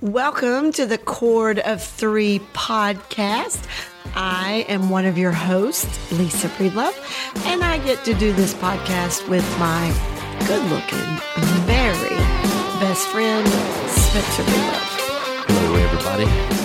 Welcome to the Cord of Three podcast. I am one of your hosts, Lisa Breedlove, and I get to do this podcast with my good looking, very best friend, Spencer Breedlove. Hello, everybody.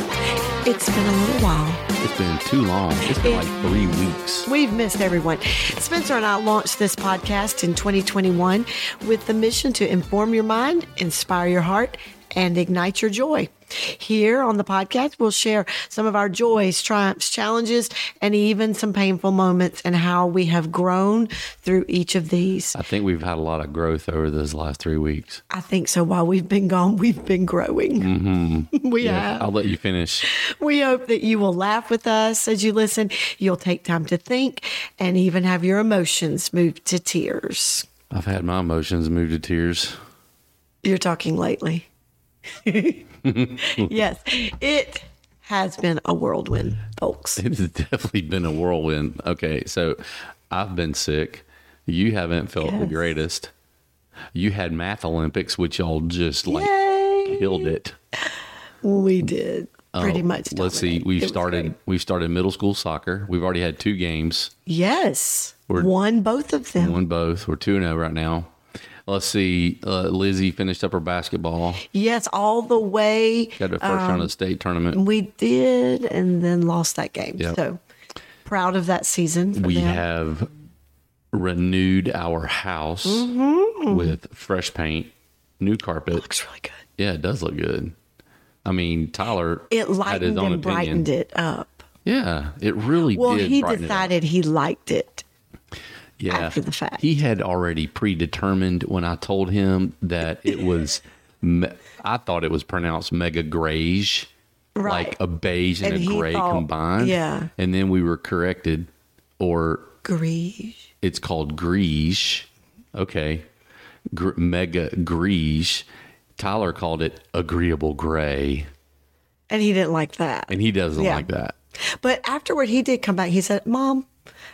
It's been a little while. It's been too long. It's been like three weeks. We've missed everyone. Spencer and I launched this podcast in 2021 with the mission to inform your mind, inspire your heart, and ignite your joy. Here on the podcast, we'll share some of our joys, triumphs, challenges, and even some painful moments and how we have grown through each of these. I think we've had a lot of growth over those last three weeks. I think so. While we've been gone, we've been growing. Mm-hmm. we Yeah, have. I'll let you finish. We hope that you will laugh with us as you listen. You'll take time to think and even have your emotions move to tears. I've had my emotions move to tears. You're talking lately. yes, it has been a whirlwind, folks. It has definitely been a whirlwind. Okay, so I've been sick. You haven't felt the greatest. You had math Olympics, which y'all just like Yay! killed it. We did pretty oh, much. Oh, Let's see. We've It started. We've started middle school soccer. We've already had two games. Yes, We're- won both of them. Won both. We're two and zero right now. Let's see. Uh, Lizzie finished up her basketball. Yes, all the way. Got the first round of the state tournament. We did, and then lost that game. Yep. So proud of that season. We them. have renewed our house Mm-hmm. with fresh paint, new carpet. looks really good. Yeah, it does look good. I mean, Tyler It had his lightened own and opinion. brightened it up. Yeah, it really Well, he it decided he liked it. Yeah. after the fact. He had already predetermined when I told him that it was. me- I thought it was pronounced mega grayish, Right. like a beige and, And a gray thought- combined. yeah. and then we were corrected, or Grease. it's called greige. Okay, Gr- mega greige. Tyler called it agreeable gray, And he didn't like that. and he doesn't Yeah. like that. But afterward, he did come back. He said, Mom,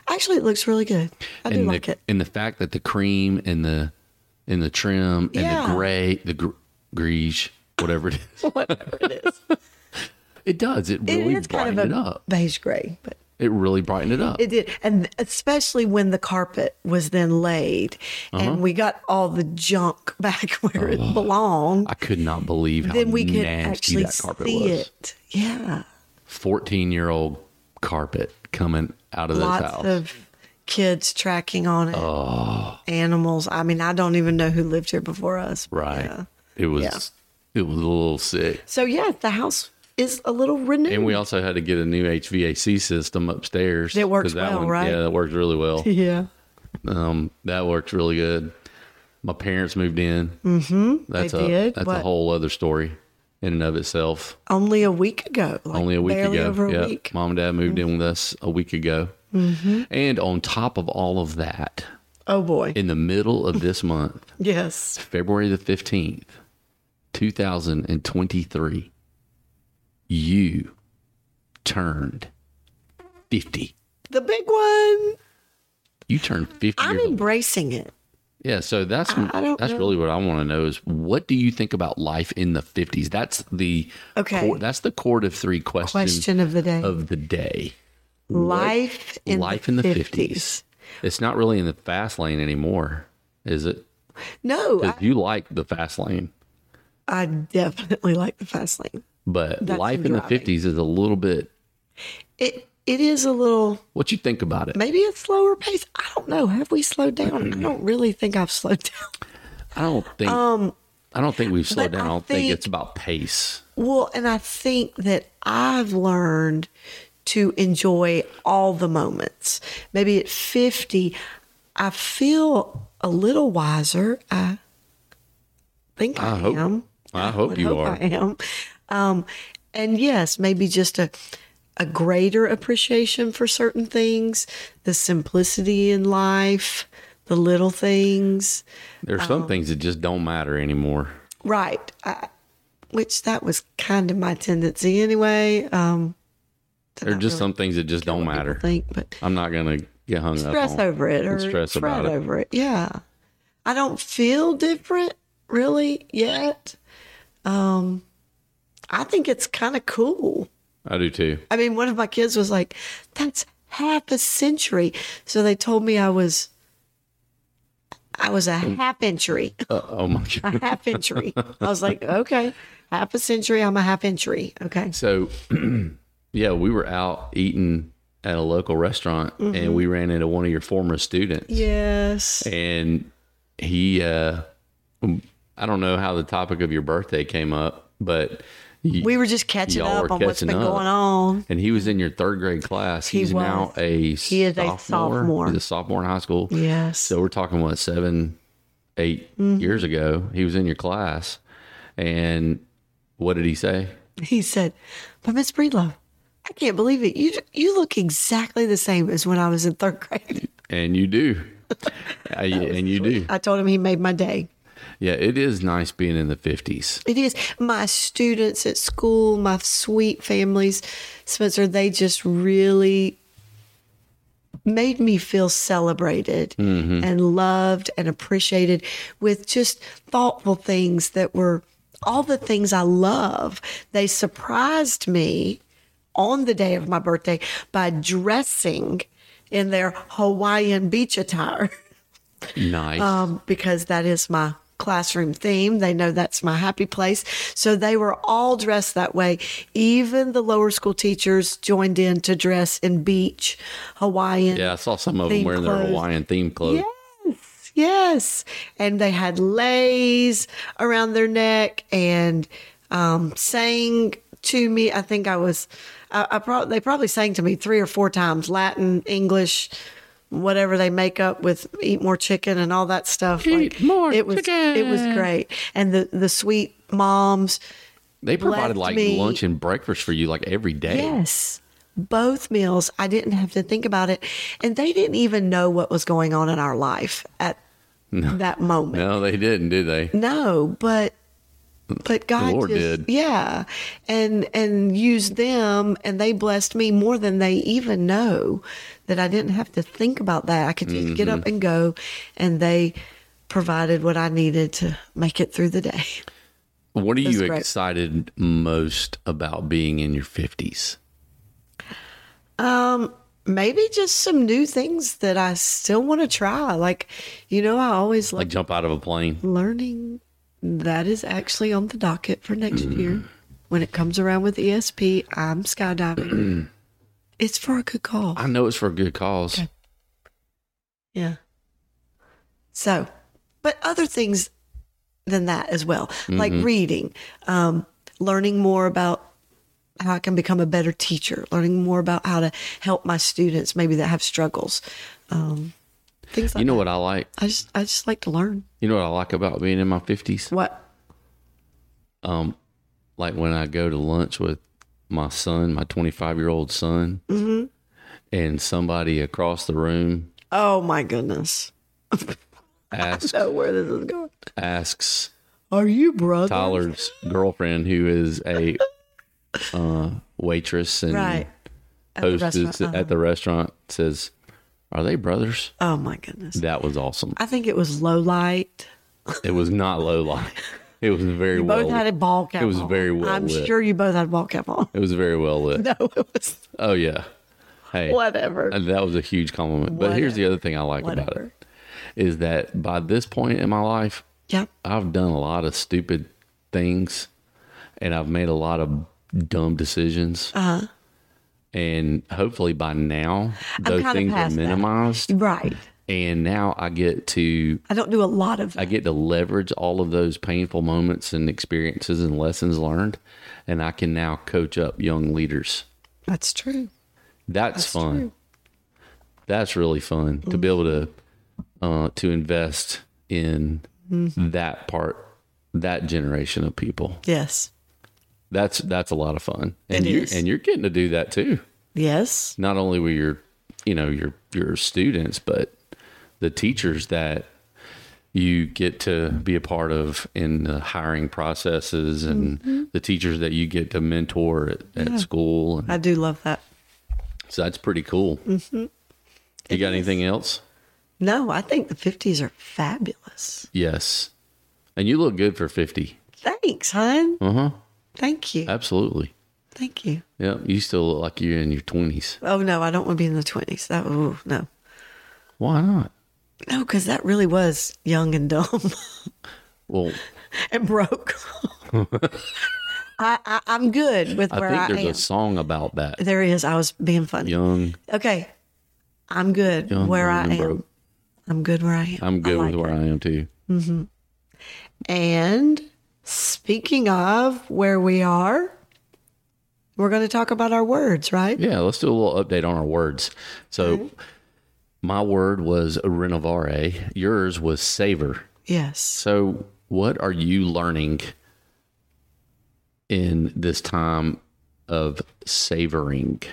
actually, it looks really good. I do and like it. and the fact that the cream and the and the trim and Yeah. the gray, the gr- greige, whatever it is, Whatever it is. it does. It It really kind brightened of it up. beige gray, but It really brightened it up. it did. And especially when the carpet was then laid Uh-huh. and we got all the junk back where it belonged, I could not believe how then we could nasty actually that carpet see was. it. Yeah. Fourteen year old carpet coming out of this Lots house. of kids tracking on it. Animals. I mean, I don't even know who lived here before us. right. yeah. It was. Yeah. It was a little sick. So, yeah, the house is a little renewed. And we also had to get a new HVAC system upstairs. It works well, right? Yeah, that works really well. yeah. Um, that works really good. My parents moved in. Mm-hmm. That's They a did? that's What? a whole other story in and of itself. Only a week ago. like Only a week ago. over Yep. week. Mom and dad moved in with us a week ago. Mm-hmm. And on top of all of that, Oh, boy. in the middle of this month, yes. February the 15th, 2023, you turned 50. The big one. You turned 50 I'm years old. embracing it. Yeah, so that's that's know. really what I want to know is what do you think about life in the 50s? That's the Okay. core- that's the cord of three question, Question of the day. of the day. life in life the in the 50s. 50s. It's not really in the fast lane anymore, is it? No, I, you like the fast lane, I definitely like the fast lane. but That's life in in the 50s is a little bit It It is a little, what you think about it? maybe a slower pace. I don't know. Have we slowed down? I don't really think I've slowed down. I don't think Um, I don't think we've slowed down. I I don't think, think- it's about pace. Well, and I think that I've learned to enjoy all the moments. Maybe at 50, I feel a little wiser. I think I, I hope- am. I hope would you are. I am. Um, and yes, maybe just a a greater appreciation for certain things, the simplicity in life, the little things. There's Um, some things that just don't matter anymore. Right. I, which that was kind of my tendency anyway. Um, There are just really some things that just don't matter. Think, but I'm not gonna get hung up stress over it or stress about it. over it. Yeah. I don't feel different really yet. Um, I think it's kind of cool. I do too. I mean, one of my kids was like, "That's half a century." So they told me I was, I was a half century, Uh, oh my god. a half century. I was like, "Okay, half a century. I'm a half century." Okay. So, yeah, we were out eating at a local restaurant, Mm-hmm. and we ran into one of your former students, Yes. and he, uh, I don't know how the topic of your birthday came up, but We were just catching up on what's been up. going on. and he was in your third grade class. He He's now a He is a sophomore. He's a sophomore in high school. Yes. So we're talking what seven, eight Mm-hmm. years ago. He was in your class, and what did he say? he said, "But Miss Breedlove, I can't believe it. You you look exactly the same as when I was in third grade." And you do, I, and you do. I told him he made my day. Yeah, it is nice being in the fifties. It is my students at school, my sweet families, Spencer. They just really made me feel celebrated and loved and appreciated with just thoughtful things that were all the things I love. They surprised me on the day of my birthday by dressing in their Hawaiian beach attire. Nice. um, because that is my classroom theme. They know that's my happy place. So they were all dressed that way. Even the lower school teachers joined in to dress in beach Hawaiian. yeah, I saw some of them wearing their. Hawaiian theme clothes. Yes, yes. And they had leis around their neck and um, sang to me. I think I was, I, I pro- they probably sang to me three or four times Latin, English, whatever they make up with eat more chicken and all that stuff. Eat more it was, It was great. And the, the sweet moms, They provided Left like me- lunch and breakfast for you like every day. Yes. Both meals. I didn't have to think about it. And they didn't even know what was going on in our life at that moment. No, they didn't, did they? No, but but God just, did. yeah, and and used them, and they blessed me more than they even know that I didn't have to think about that. I could just get up Mm-hmm. and go, and they provided what I needed to make it through the day. What are you great. excited most about being in your fifties? Um, Maybe just some new things that I still want to try. Like, you know, I always like jump out of a plane? learning. That is actually on the docket for next Mm. year. When it comes around with ESP, I'm skydiving. it's for a good cause. I know it's for a good cause. Yeah. So, but other things than that as well, like reading, um, learning more about how I can become a better teacher, learning more about how to help my students, maybe that have struggles, um, things like You know that. what I like? I just, I just like to learn. You know what I like about being in my fifties? What? Um, like when I go to lunch with my son, my 25 year old son, Mm-hmm. and somebody across the room Oh my goodness! asks know where this is going. asks Are you brother? Tyler's girlfriend, who is a uh, waitress and Right. At the restaurant, at the restaurant, says, "Are they brothers?" Oh my goodness! That was awesome. I think it was low light. It was not low light. It was very well. Both had a ball cap. It was on. very well I'm lit. sure you both had a ball cap on. It was very well lit. No, it was Oh yeah. Hey, whatever. and that was a huge compliment. But here's the other thing I like about it is that by this point in my life, Yeah. I've done a lot of stupid things, and I've made a lot of dumb decisions. Uh-huh. And hopefully by now, those things are past that. minimized. Right. And now I get to I don't do a lot of I get to leverage all of those painful moments and experiences and lessons learned, and I can now coach up young leaders. That's true. That's, fun. true. That's really fun to be able to uh, to invest in Mm-hmm. that part, that generation of people. Yes. That's that's a lot of fun, and It you is. and you're getting to do that too. Yes. Not only with your, you know, your your students, but the teachers that you get to be a part of in the hiring processes, and Mm-hmm. the teachers that you get to mentor at, at school. And I do love that. so that's pretty cool. Mm-hmm. You got anything else? No, I think the 50s are fabulous. Yes. And you look good for 50. Thanks, hon. Uh huh. Thank you. Absolutely. Thank you. Yep. You still look like you're in your twenties. Oh no, I don't want to be in the twenties. That ooh, no, Why not? no, because that really was young and dumb Well, and broke. I, I I'm good with where I think I, there's am. a song about that. there is. I was being funny. Young, Okay, I'm good young, where I am. broke. I'm good where I am. I'm good I with like where I am too. it. And speaking of where we are, we're going to talk about our words, right? Yeah, let's do a little update on our words. So, my word was renovare. Yours was savor. Yes. So, what are you learning in this time of savoring?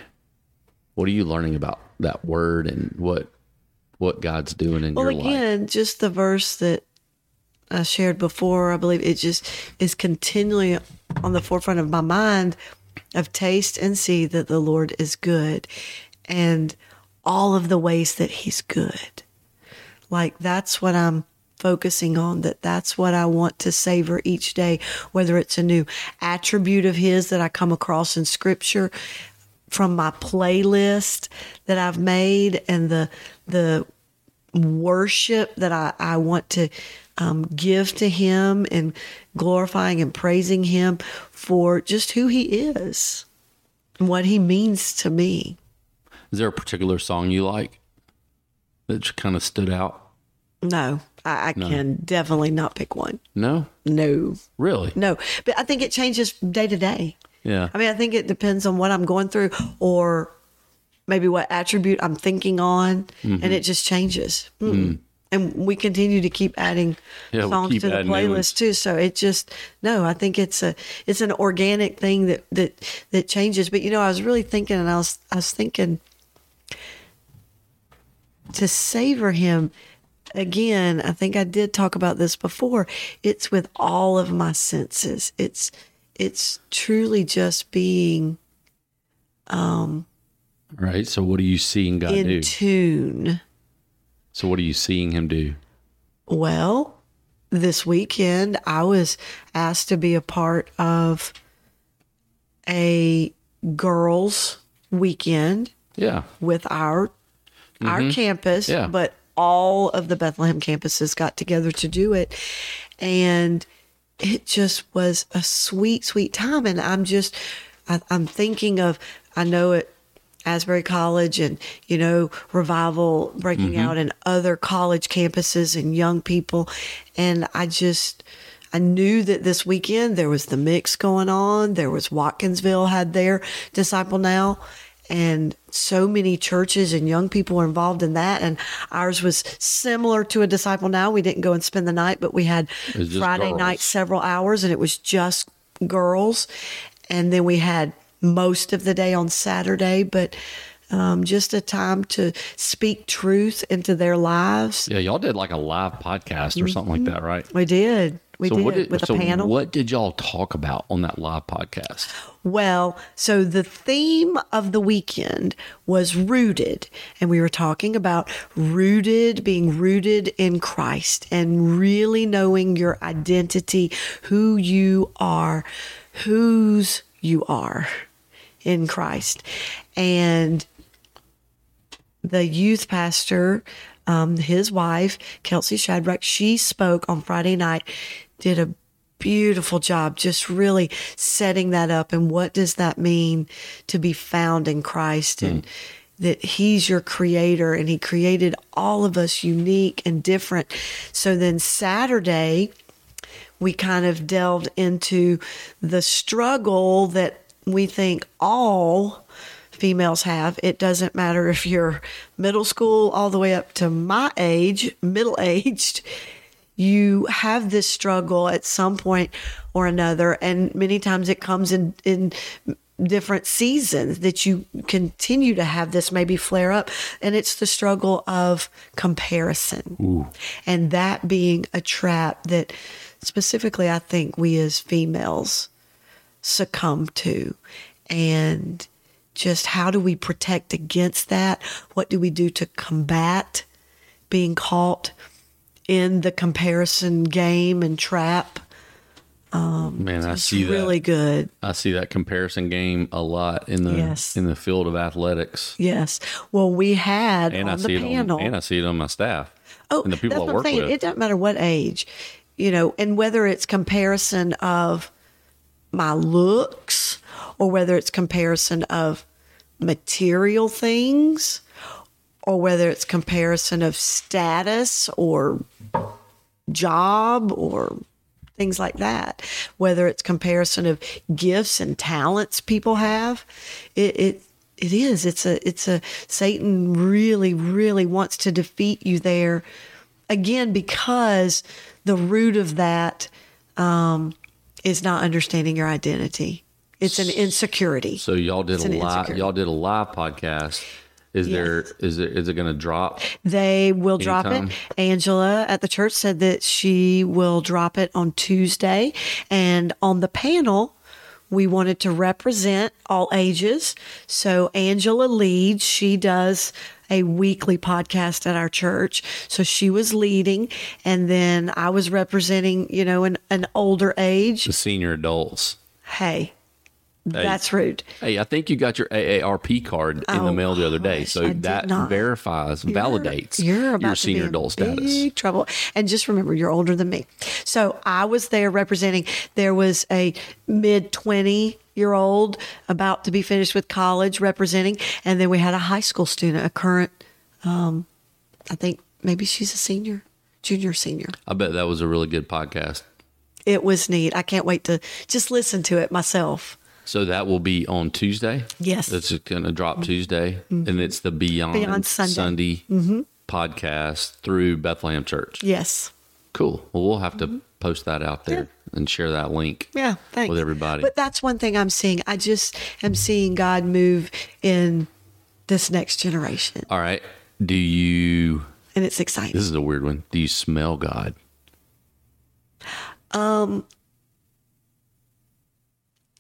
What are you learning about that word and what what God's doing in Well, your life? Well, again, just the verse that I shared before, I believe it just is continually on the forefront of my mind of taste and see that the Lord is good and all of the ways that he's good. Like that's what I'm focusing on that that's what I want to savor each day whether it's a new attribute of his that I come across in scripture from my playlist that I've made and the the worship that I, I want to um, give to him and glorifying and praising him for just who he is and what he means to me. Is there a particular song you like that kind of stood out? No, I, I can definitely not pick one. No, No, really. no. But I think it changes day to day. Yeah, I mean, I think it depends on what I'm going through or maybe what attribute I'm thinking on, and it just changes. Mm. And we continue to keep adding Yeah, songs keep to the playlist too. So it just no, I think it's a it's an organic thing that that that changes. But you know, I was really thinking, and I was I was thinking to savor him again i think i did talk about this before it's with all of my senses it's it's truly just being um right. So, what are you seeing God in do? tune So, what are you seeing Him do? well this weekend i was asked to be a part of a girls weekend Yeah, with our our mm-hmm. campus, Yeah. but all of the Bethlehem campuses got together to do it, and it just was a sweet, sweet time. And I'm just, I, I'm thinking of, I know at Asbury College and you know revival breaking out in other college campuses and young people, and I just. I knew that this weekend there was the mix going on. There was Watkinsville had their Disciple Now, and so many churches and young people were involved in that. And ours was similar to a Disciple Now. We didn't go and spend the night, but we had Friday girls. night several hours, and it was just girls. And then we had most of the day on Saturday, but um, just a time to speak truth into their lives. yeah. Y'all did like a live podcast or something like that, right? We did. We so did did with so a panel. what did y'all talk about on that live podcast? Well, so the theme of the weekend was rooted, and we were talking about rooted, being rooted in Christ, and really knowing your identity, who you are, whose you are in Christ. And the youth pastor, um, his wife, Kelsey Shadrach, she spoke on Friday night, did a beautiful job just really setting that up and what does that mean to be found in Christ and that he's your creator and he created all of us unique and different. So then Saturday, we kind of delved into the struggle that we think all females have. It doesn't matter if you're middle school all the way up to my age, middle aged, you have this struggle at some point or another. And many times it comes in, in different seasons that you continue to have this maybe flare up. And it's the struggle of comparison. And that being a trap that specifically I think we as females succumb to. And just how do we protect against that? What do we do to combat being caught in the comparison game and trap? Um, Man, I It's see really that. good. I see that comparison game a lot in the Yes. in the field of athletics, Yes. Well, we had and on I the see it on and I see it on my staff. Oh, and the people that's I what I'm work saying. with. It doesn't matter what age, you know, and whether it's comparison of my looks or whether it's comparison of material things or whether it's comparison of status or job or things like that whether it's comparison of gifts and talents people have it, it it is. It's a it's a satan really really wants to defeat you there again because the root of that um, is not understanding your identity it's an insecurity So y'all did It's a live y'all did a live podcast. Is there is there is it going to drop? They will drop it. Angela at the church said that she will drop it on Tuesday. And on the panel, we wanted to represent all ages. So Angela leads. She does a weekly podcast at our church. So she was leading. And then I was representing, you know, an, an older age. The senior adults. Hey, that's rude. Hey, I think you got your AARP card in the Oh, mail the other day, gosh, so that verifies, validates you're about your senior adult status. Trouble. And just remember, you're older than me. So I was there representing. There was a mid twenty year old about to be finished with college representing, and then we had a high school student, a current. Um, I think maybe she's a senior, junior, senior. I bet that was a really good podcast. It was neat. I can't wait to just listen to it myself. So that will be on Tuesday. Yes. Mm-hmm. it's going to drop Tuesday, and it's the Beyond, Beyond Sunday. Mm-hmm. podcast through Bethlehem Church. Yes. Cool. Well, we'll have to Mm-hmm. post that out there and share that link. Yeah, thanks. With everybody. But that's one thing I'm seeing. I just am seeing God move in this next generation, All right. Do you? and it's exciting. This is a weird one. Do you smell God?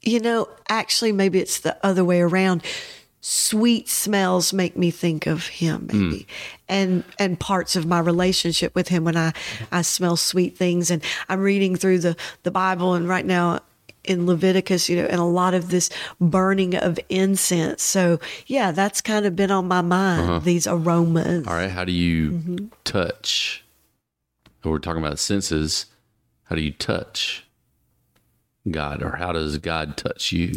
You know, actually, maybe it's the other way around. Sweet smells make me think of Him, maybe, and and parts of my relationship with Him when I I smell sweet things. And I'm reading through the the Bible, and right now in Leviticus, you know, and a lot of this burning of incense. So yeah, that's kind of been on my mind. These aromas. All right. How do you Mm-hmm. touch? We're talking about senses. How do you touch God, or how does God touch you?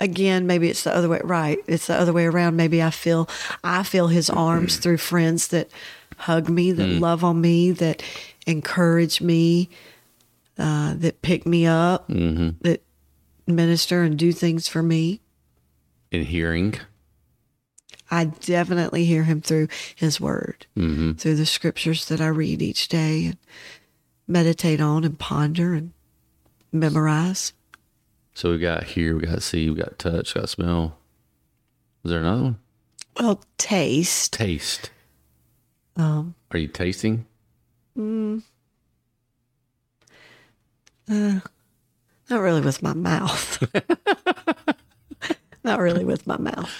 again maybe it's the other way right it's the other way around. Maybe i feel i feel his arms through friends that hug me that mm. love on me that encourage me uh, that pick me up mm-hmm. that minister and do things for me. In hearing, i definitely hear him through his word mm-hmm. through the scriptures that i read each day and meditate on and ponder and memorize so we got hear, we got see, we got touch, got smell. Is there another one? well taste Taste. um, Are you tasting? mm Not really with my mouth. Not really with my mouth.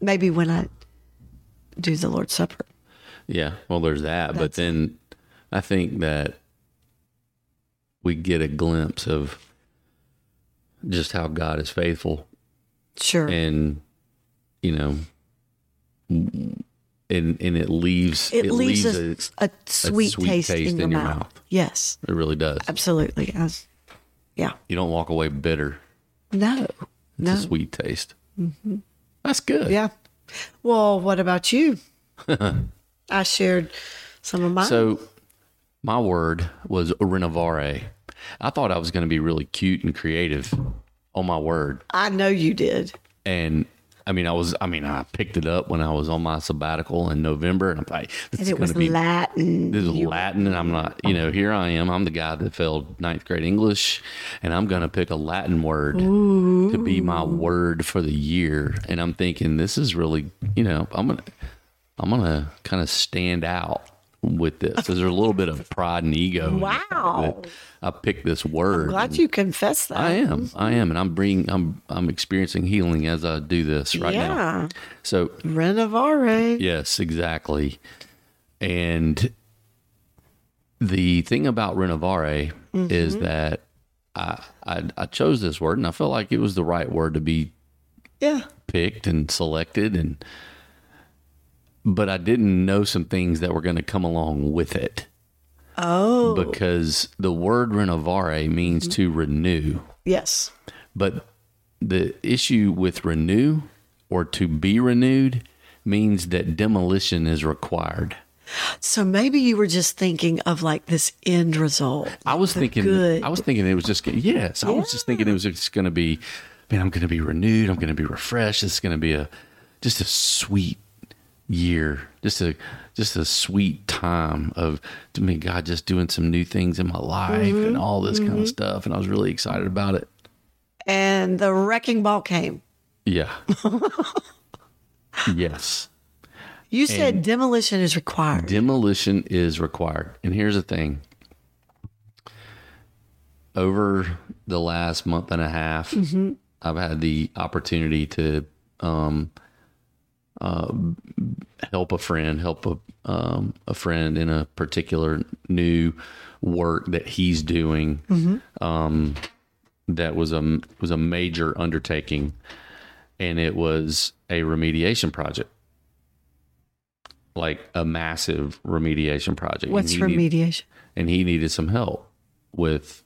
Maybe when I do the Lord's Supper. Yeah. Well, there's that, but then I think that we get a glimpse of just how God is faithful Sure. and you know and and it leaves it, leaves, a, a, a sweet, sweet taste, taste in, your, mouth. mouth. Yes, it really does absolutely. Was, yeah. you don't walk away bitter No. it's No. a sweet taste mm-hmm. that's good Yeah. Well, what about you? I shared some of mine. so my word was renovare i thought i was going to be really cute and creative on my word I know you did. and I mean, I was, I mean, I picked it up when I was on my sabbatical in November, and I'm like, this And is going to be Latin. this is You- Latin, and I'm not, you know, here I am. I'm the guy that failed ninth grade English, and I'm going to pick a Latin word to be my word for the year. And I'm thinking, this is really, you know, I'm gonna, I'm gonna kind of stand out with this. There's a little bit of pride and ego. Wow. I picked this word. Glad you confess that. I am. I am, and I'm bringing. I'm. I'm experiencing healing as I do this right now. yeah. So Renovare. yes, exactly. And the thing about renovare is mm-hmm. that I, I I chose this word, and I felt like it was the right word to be Yeah. picked and selected, and but I didn't know some things that were going to come along with it Oh. because the word renovare means mm-hmm. to renew, yes. but the issue with renew or to be renewed means that demolition is required. So maybe you were just thinking of like this end result. I was thinking, good. I was thinking it was just, yes, I was just thinking it was just going to be, man, I'm going to be renewed. I'm going to be refreshed. It's going to be a, just a sweet year, just a, just a sweet time of, to me, God just doing some new things in my life Mm-hmm. and all this kind of stuff. And I was really excited about it. and the wrecking ball came. Yeah. yes. You said demolition is required. Demolition is required. And here's the thing over the last month and a half, I've had the opportunity to um, uh, help a friend, help a, um, a friend in a particular new work that he's doing. Um, that was a was a major undertaking, and it was a remediation project, like a massive remediation project. What's And he need- remediation? and he needed some help with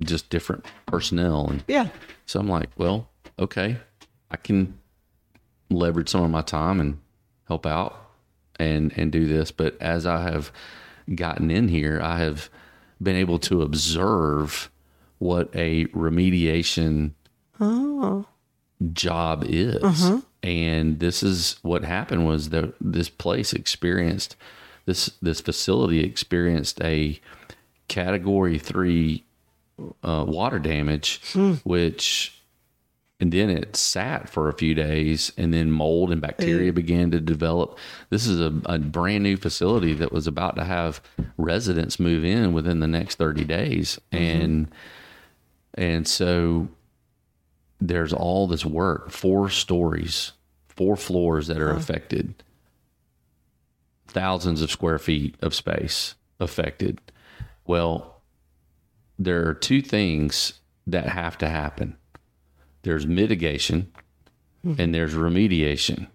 just different personnel and Yeah. so I'm like, well, okay, I can leverage some of my time and help out and and do this. But as I have gotten in here, I have been able to observe what a remediation job is. And this is what happened was that this place experienced this this facility experienced a category three uh, water damage, which and then it sat for a few days and then mold and bacteria mm. began to develop. This is a, a brand new facility that was about to have residents move in within the next 30 days. Mm-hmm. And and so there's all this work four stories four floors that are affected. Thousands of square feet of space affected. Well there are two things that have to happen there's mitigation hmm. and there's remediation.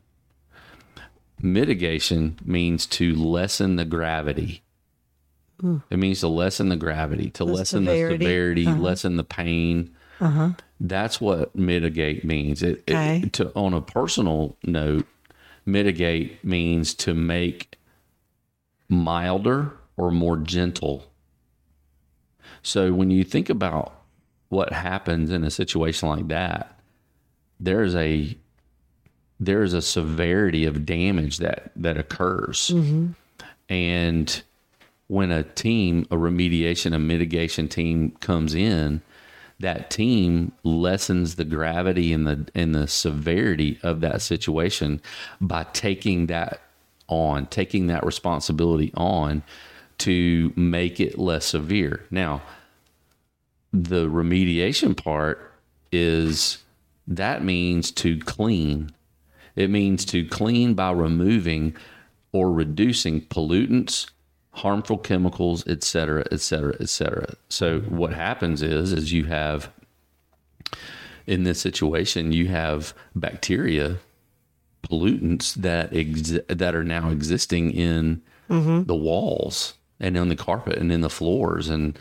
Mitigation means to lessen the gravity. Hmm. It means to lessen the gravity, to lessen severity. the severity, uh-huh. lessen the pain. Uh-huh. That's what mitigate means. It, it- to on a personal note, mitigate means to make milder or more gentle. So when you think about what happens in a situation like that, there's a there's a severity of damage that that occurs. Mm-hmm. And when a team, a remediation, a mitigation team comes in, that team lessens the gravity and the and the severity of that situation by taking that on, taking that responsibility on to make it less severe. Now, the remediation part is that means to clean. It means to clean by removing or reducing pollutants, harmful chemicals, et cetera, et cetera, et cetera. So what happens is, is you have in this situation, you have bacteria, pollutants that ex- that are now existing in mm-hmm. the walls and on the carpet and in the floors and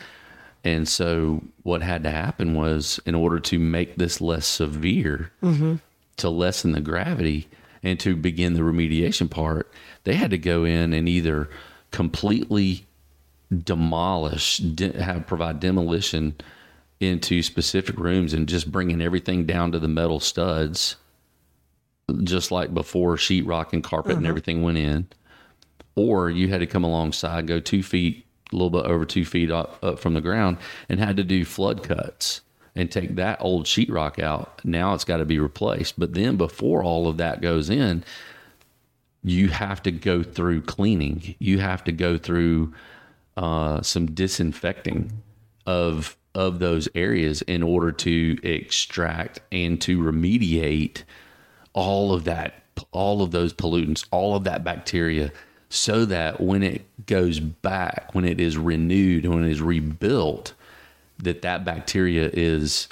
and so what had to happen was in order to make this less severe mm-hmm. to lessen the gravity and to begin the remediation part they had to go in and either completely demolish de- have provide demolition into specific rooms and just bringing everything down to the metal studs just like before sheetrock and carpet and mm-hmm. everything went in. Or you had to come alongside, go two feet, a little bit over two feet up, up from the ground, and had to do flood cuts and take that old sheetrock out. Now it's got to be replaced. But then before all of that goes in, you have to go through cleaning. You have to go through uh, some disinfecting of of those areas in order to extract and to remediate all of that all of those pollutants all of that bacteria so that when it goes back when it is renewed when it is rebuilt that that bacteria is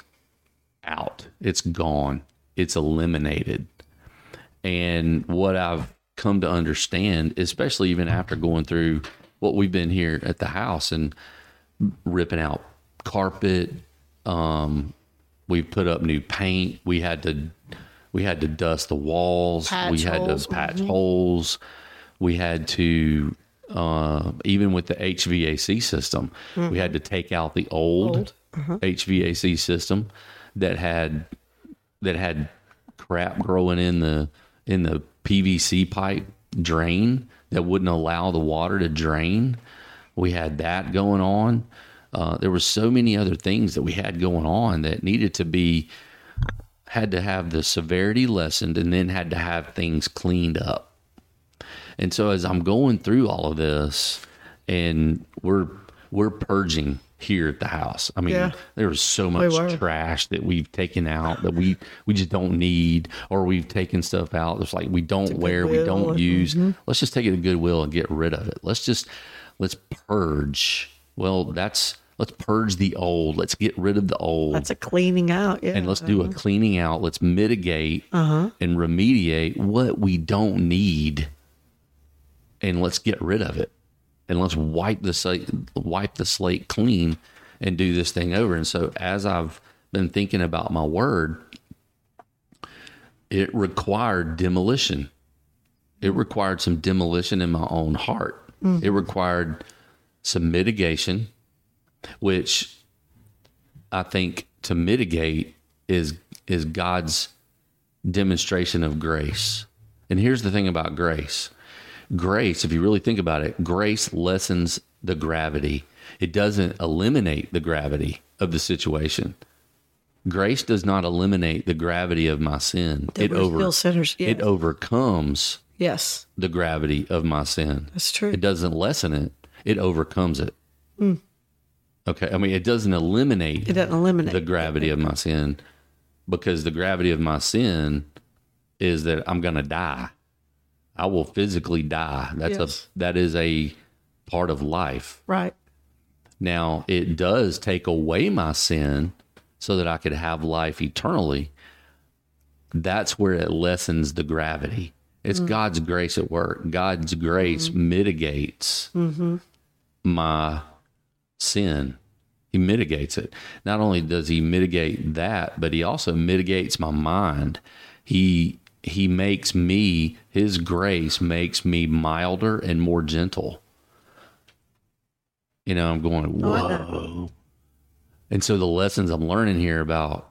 out. It's gone. It's eliminated. And what I've come to understand, especially even after going through what we've been here at the house and ripping out carpet, um, we put up new paint. We had to we had to dust the walls. Patch we had holes. to patch holes. We had to uh, even with the HVAC system, we had to take out the old, HVAC system that had that had crap growing in the in the PVC pipe drain that wouldn't allow the water to drain. We had that going on. Uh, there were so many other things that we had going on that needed to be had to have the severity lessened and then had to have things cleaned up. And so as I'm going through all of this and we're we're purging here at the house. I mean, Yeah. there was so much trash that we've taken out that we we just don't need or we've taken stuff out that's like we don't wear, we don't use. Let's just take it to Goodwill and get rid of it. Let's just let's purge. Well, that's let's purge the old. Let's get rid of the old That's a cleaning out. Yeah. and let's do a cleaning out. Let's mitigate Uh-huh. and remediate what we don't need, and let's get rid of it, and let's wipe the slate, wipe the slate clean, and do this thing over. And so, as I've been thinking about my word, it required demolition. It required some demolition in my own heart. Mm. It required some mitigation, which I think to mitigate is is God's demonstration of grace. And here's the thing about grace. Grace, if you really think about it, grace lessens the gravity. It doesn't eliminate the gravity of the situation. Grace does not eliminate the gravity of my sin. That it over sinners. it overcomes yes, the gravity of my sin. that's true. It doesn't lessen it, it overcomes it. Hmm. Okay. I mean, it doesn't eliminate. It doesn't eliminate. the gravity of my sin because the gravity of my sin is that I'm going to die. I will physically die. That's Yes. a that is a part of life. right. Now, it does take away my sin so that I could have life eternally. That's where it lessens the gravity. It's mm. God's grace at work. God's grace mm-hmm. mitigates mm-hmm. my sin. He mitigates it. Not only does he mitigate that, but he also mitigates my mind. He he makes me his grace makes me milder and more gentle. You know, I'm going, whoa. And so the lessons I'm learning here about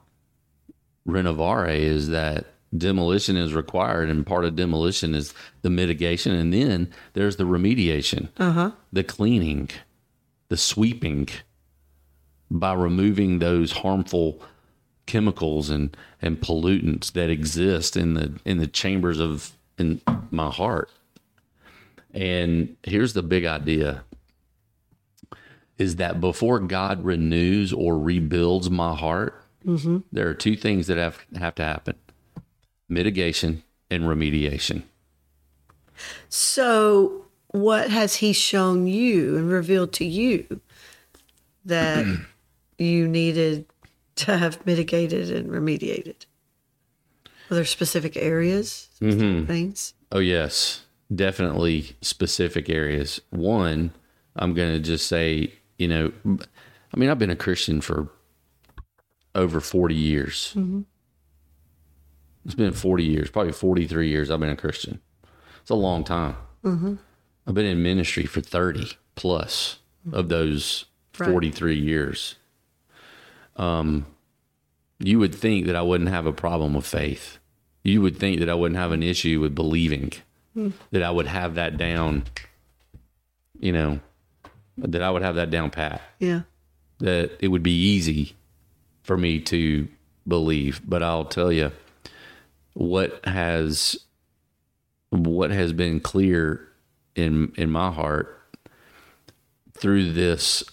renovare is that demolition is required, and part of demolition is the mitigation, and then there's the remediation, Uh-huh. the cleaning, the sweeping by removing those harmful chemicals and and pollutants that exist in the in the chambers of in my heart. And here's the big idea is that before God renews or rebuilds my heart, mm-hmm. there are two things that have, have to happen mitigation and remediation. So, what has he shown you and revealed to you that you needed to have mitigated and remediated? Are there specific areas, specific mm-hmm. things? Oh, yes, definitely specific areas. One, I'm going to just say, you know, I mean, I've been a Christian for over 40 years. Mm-hmm. It's been 40 years, probably 43 years I've been a Christian. It's a long time. Mm-hmm. I've been in ministry for 30 plus of those Right. 43 years. Um, you would think that I wouldn't have a problem with faith. You would think that I wouldn't have an issue with believing, that I would have that down, you know, that I would have that down pat Yeah. that it would be easy for me to believe but i'll tell you what has what has been clear in in my heart through this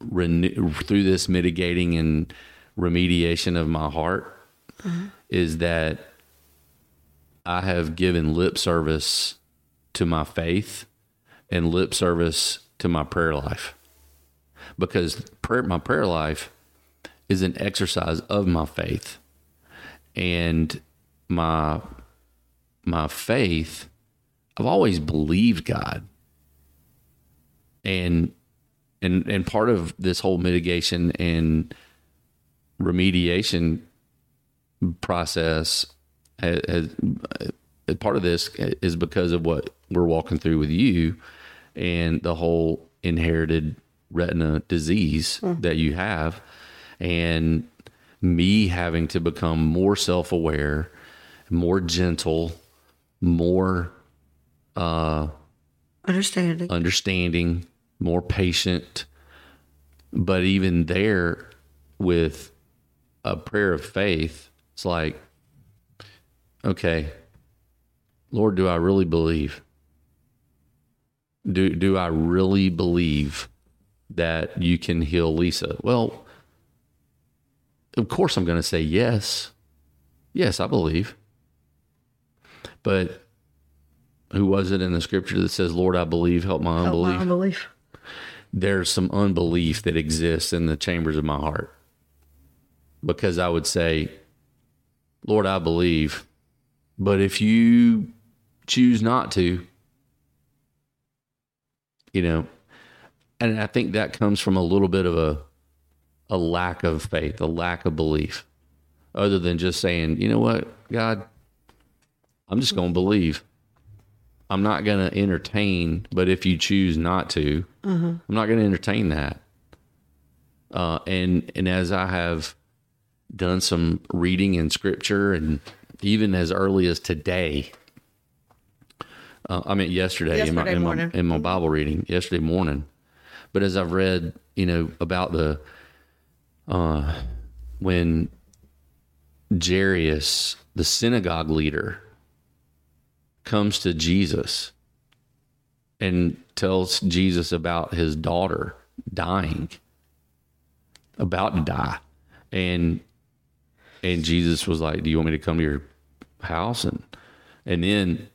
renew, through this mitigating and remediation of my heart mm-hmm. is that I have given lip service to my faith and lip service to my prayer life because prayer, my prayer life is an exercise of my faith. And my my faith, I've always believed God. And and and part of this whole mitigation and remediation process has, has uh, part of this is because of what we're walking through with you and the whole inherited retina disease mm. that you have and me having to become more self-aware more gentle more uh understanding understanding more patient. But even there, with a prayer of faith, it's like, okay, Lord, do I really believe? Do do I really believe that you can heal Lisa? Well, of course I'm going to say yes. Yes, I believe. But who was it in the scripture that says, "Lord, I believe, help my unbelief"? Help my unbelief there's some unbelief that exists in the chambers of my heart. Because I would say, Lord, I believe, but if you choose not to, you know, and I think that comes from a little bit of a a lack of faith, a lack of belief, other than just saying, you know what, God, I'm just going to believe. I'm not going to entertain, but if you choose not to, mm-hmm. I'm not going to entertain that. Uh, and and as I have done some reading in scripture, and even as early as today, uh, I mean yesterday, yesterday in, my, in, my, in my mm-hmm. Bible reading yesterday morning, but as I've read, you know about the uh, when Jairus, the synagogue leader, comes to Jesus and tells Jesus about his daughter dying, about to die. And and Jesus was like, Do you want me to come to your house? And and then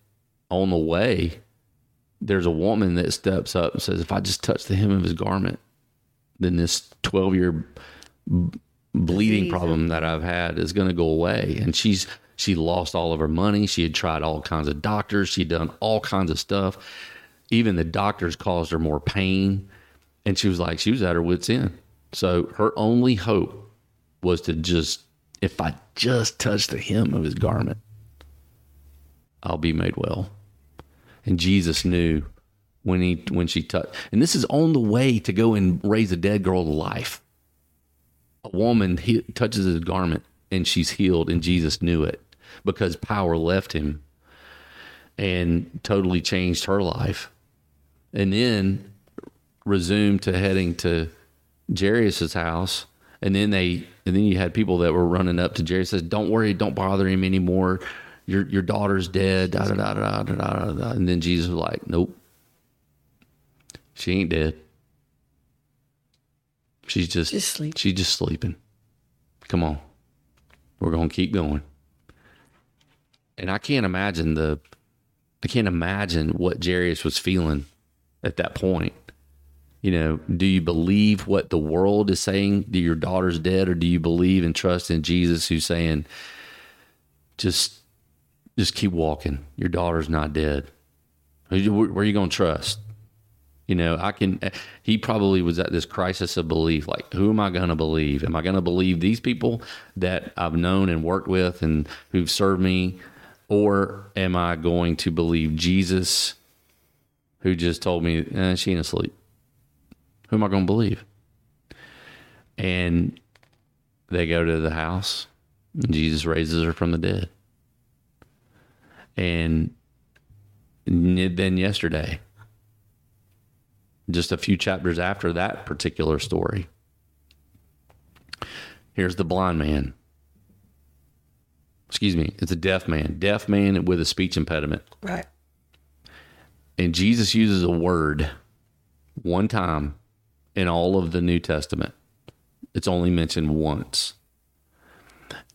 on the way, there's a woman that steps up and says, If I just touch the hem of his garment, then this 12 year bleeding problem that I've had is going to go away. And she's she lost all of her money. She had tried all kinds of doctors. She'd done all kinds of stuff. Even the doctors caused her more pain. And she was like, she was at her wits' end. So her only hope was to just, if I just touch the hem of his garment, I'll be made well. And Jesus knew when he when she touched and this is on the way to go and raise a dead girl to life. A woman he, touches his garment and she's healed, and Jesus knew it because power left him and totally changed her life. And then resumed to heading to Jairus's house. And then they and then you had people that were running up to Jairus says, Don't worry, don't bother him anymore. Your your daughter's dead. Da, da, da, da, da, da, da. And then Jesus was like, Nope. She ain't dead. She's just, just she's just sleeping. Come on. We're gonna keep going and I can't imagine the I can't imagine what Jairus was feeling at that point. You know, do you believe what the world is saying? Do your daughter's dead, or do you believe and trust in Jesus who's saying, just just keep walking. Your daughter's not dead. Where are you going to trust? You know, I can. He probably was at this crisis of belief. Like, who am I going to believe? Am I going to believe these people that I've known and worked with and who've served me? Or am I going to believe Jesus who just told me eh, she ain't asleep? Who am I going to believe? And they go to the house, and Jesus raises her from the dead. And then yesterday, just a few chapters after that particular story, here's the blind man excuse me, it's a deaf man, deaf man with a speech impediment. Right. And Jesus uses a word one time in all of the New Testament. It's only mentioned once.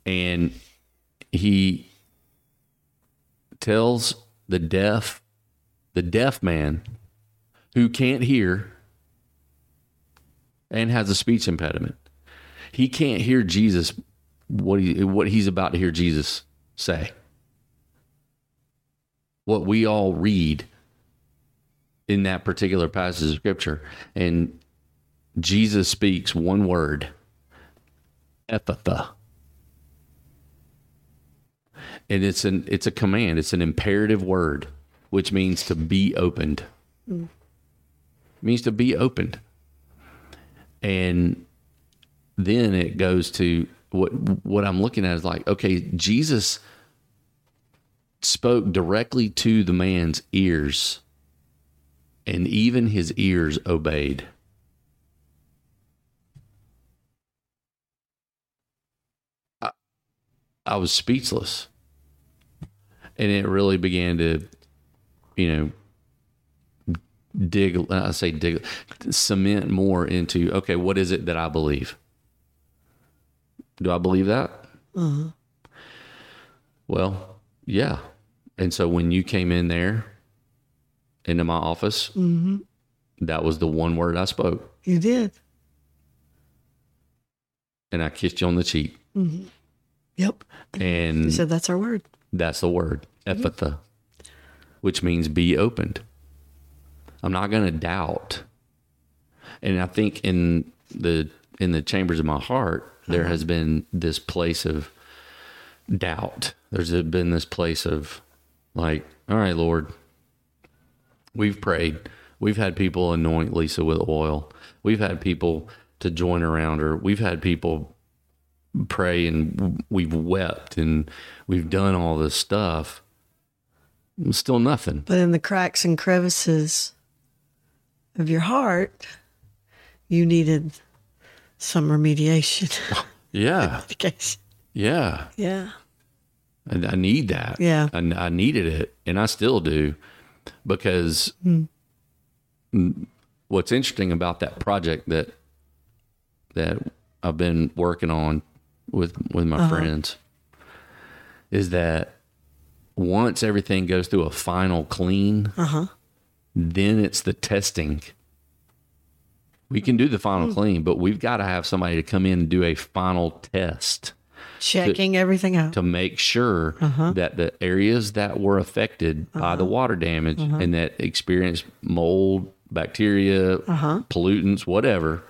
And he tells the deaf, the deaf man who can't hear and has a speech impediment. he can't hear Jesus what he what he's about to hear Jesus say. What we all read in that particular passage of scripture. And Jesus speaks one word, Ephphatha. And it's an it's a command, it's an imperative word, which means to be opened. Mm. means to be opened. And then it goes to what what I'm looking at is like, okay, Jesus spoke directly to the man's ears, and even his ears obeyed. I, I was speechless. And it really began to, you know, dig, I say dig, cement more into, okay, what is it that I believe? Do I believe that? Uh-huh. Well, yeah. And so when you came in there into my office, mm-hmm. that was the one word I spoke. You did. And I kissed you on the cheek. Mm-hmm. Yep. And you said that's our word. That's the word, Ephphatha, mm-hmm. which means be opened. I'm not going to doubt. And I think in the in the chambers of my heart, there uh-huh. has been this place of doubt. There's been this place of like, all right, Lord, we've prayed. We've had people anoint Lisa with oil. We've had people to join around her. We've had people pray and we've wept and we've done all this stuff. Still nothing. But in the cracks and crevices of your heart, you needed some remediation. Yeah. yeah. Yeah. I, I, need that. Yeah. I, I, needed it, and I still do, because mm. what's interesting about that project that that I've been working on with with my uh-huh. friends is that once everything goes through a final clean, uh-huh. then it's the testing we can do the final mm. clean, but we've got to have somebody to come in and do a final test. Checking to, everything out. To make sure uh-huh. that the areas that were affected uh-huh. by the uh-huh. water damage uh-huh. and that experienced mold, bacteria, uh-huh. pollutants, whatever,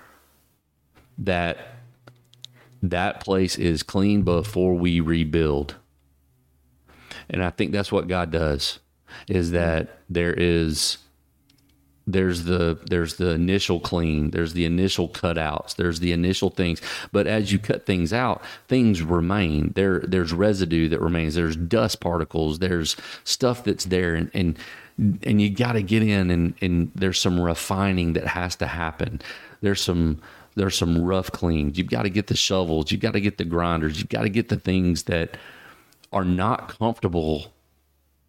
that that place is clean before we rebuild. And I think that's what God does is that there is there's the there's the initial clean there's the initial cutouts there's the initial things. But as you cut things out things remain. There there's residue that remains. There's dust particles. There's stuff that's there. And and, and you got to get in and and there's some refining that has to happen. There's some there's some rough cleans. You've got to get the shovels. You've got to get the grinders. You've got to get the things that are not comfortable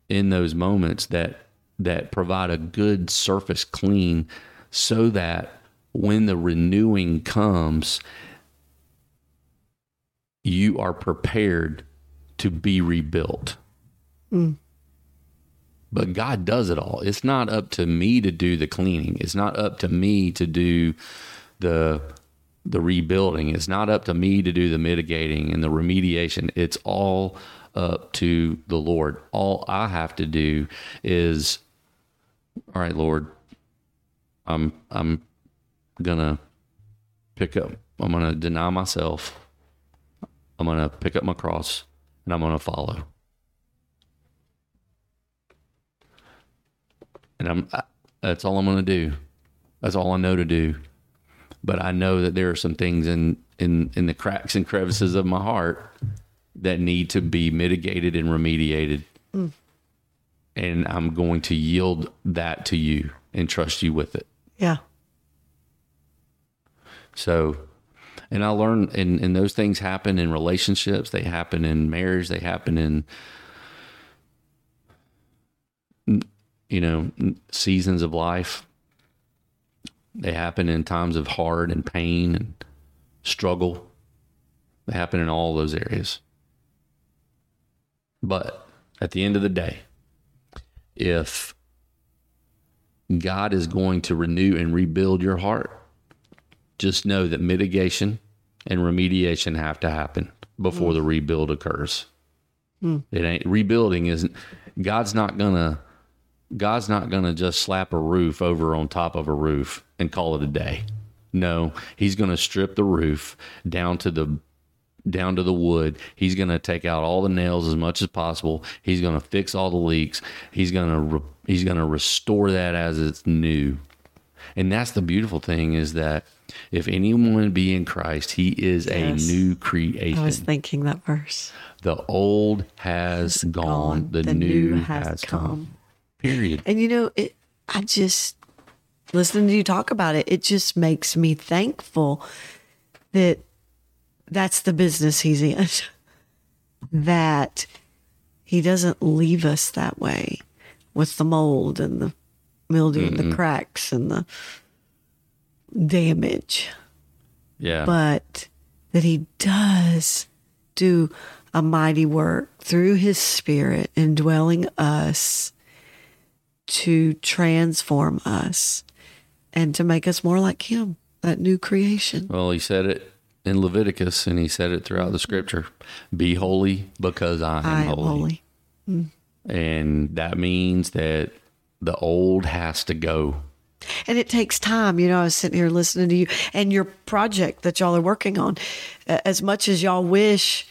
in those moments that that provide a good surface clean so that when the renewing comes, you are prepared to be rebuilt. Mm. But God does it all. It's not up to me to do the cleaning. It's not up to me to do the the rebuilding. It's not up to me to do the mitigating and the remediation. It's all up to the Lord. All I have to do is all right, Lord, I'm I'm gonna pick up. I'm gonna deny myself. I'm gonna pick up my cross, and I'm gonna follow. And I'm I, that's all I'm gonna do. That's all I know to do. But I know that there are some things in in in the cracks and crevices of my heart that need to be mitigated and remediated. Mm and I'm going to yield that to you and trust you with it. Yeah. So, and I learned, and, and those things happen in relationships, they happen in marriage, they happen in, you know, seasons of life. They happen in times of hard and pain and struggle. They happen in all those areas. But at the end of the day, if God is going to renew and rebuild your heart, just know that mitigation and remediation have to happen before the rebuild occurs. Hmm. It ain't rebuilding isn't God's not gonna God's not gonna just slap a roof over on top of a roof and call it a day. No, he's gonna strip the roof down to the down to the wood. He's going to take out all the nails as much as possible. He's going to fix all the leaks. He's going to re- he's going to restore that as it's new. And that's the beautiful thing is that if anyone be in Christ, he is Yes. a new creation. I was thinking that verse. the old has gone, the, new, has, come. Period. And you know, it I just listening to you talk about it, it just makes me thankful that that's the business he's in. that he doesn't leave us that way with the mold and the mildew and the mm-hmm. cracks and the damage. Yeah. but that he does do a mighty work through his spirit indwelling us to transform us and to make us more like him, that new creation. Well, he said it in Leviticus and he said it throughout the scripture. Be holy because I am, I am holy. holy. And that means that the old has to go. And it takes time. You know, I was sitting here listening to you and your project that y'all are working on. As much as y'all wish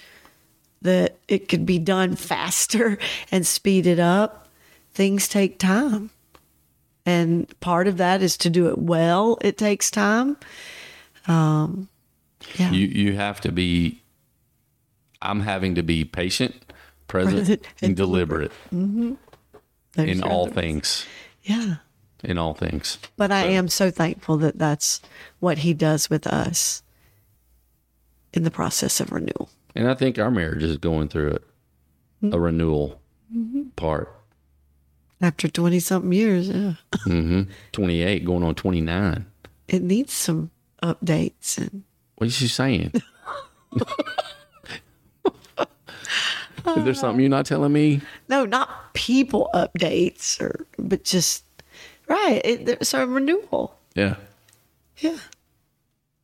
that it could be done faster and speed it up, things take time. And part of that is to do it well, it takes time. Um, yeah. You you have to be I'm having to be patient, present, and deliberate mm-hmm. There's in all things. Yeah. In all things. But I am so thankful that that's what he does with us in the process of renewal. And I think our marriage is going through it. A mm-hmm. renewal mm-hmm. part. After 20 something years, yeah. 28 going on 29. it needs some updates and What is she saying? is there something you're not telling me? no not people updates or but just right it, there's a renewal Yeah. yeah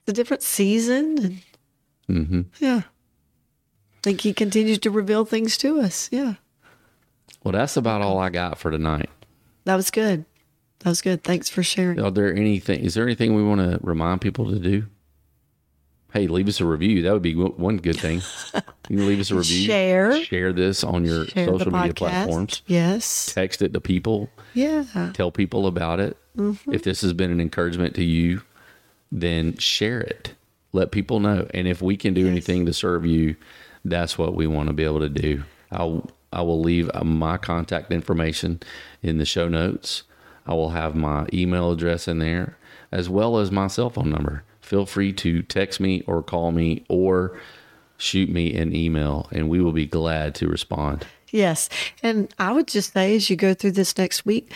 the different season and mm-hmm. yeah i think he continues to reveal things to us yeah Well, that's about all I got for tonight. that was good that was good thanks for sharing Are there anything? Is there anything we want to remind people to do? Hey, leave us a review. That would be one good thing. You can leave us a review. Share. Share this on your Share social media platforms. yes Text it to people. yeah Tell people about it. Mm-hmm. If this has been an encouragement to you, then share it. Let people know. And if we can do anything to serve you, that's what we want to be able to do. I'll I will leave uh, my contact information in the show notes. I will have my email address in there as well as my cell phone number. Feel free to text me or call me or shoot me an email and we will be glad to respond. Yes. And I would just say, as you go through this next week,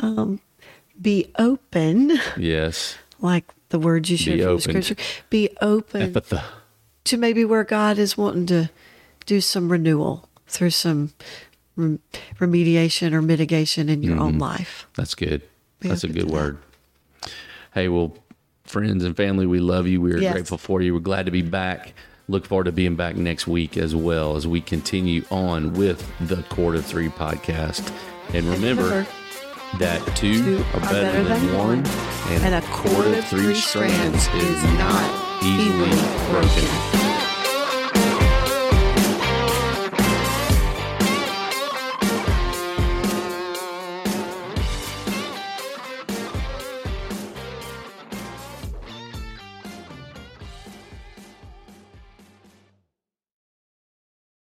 um, be open, Yes. like the words you shared Be from the open. scripture. Be open the to maybe where God is wanting to do some renewal through some rem- remediation or mitigation in your Mm-hmm. own life. That's good. Be That's a good to that. word. Hey, well, friends and family, we love you. We are Yes. grateful for you. We're glad to be back. Look forward to being back next week as well as we continue on with the Cord of Three podcast. And remember, that two, two are better, than, one, and a cord, of three strands is not easily broken.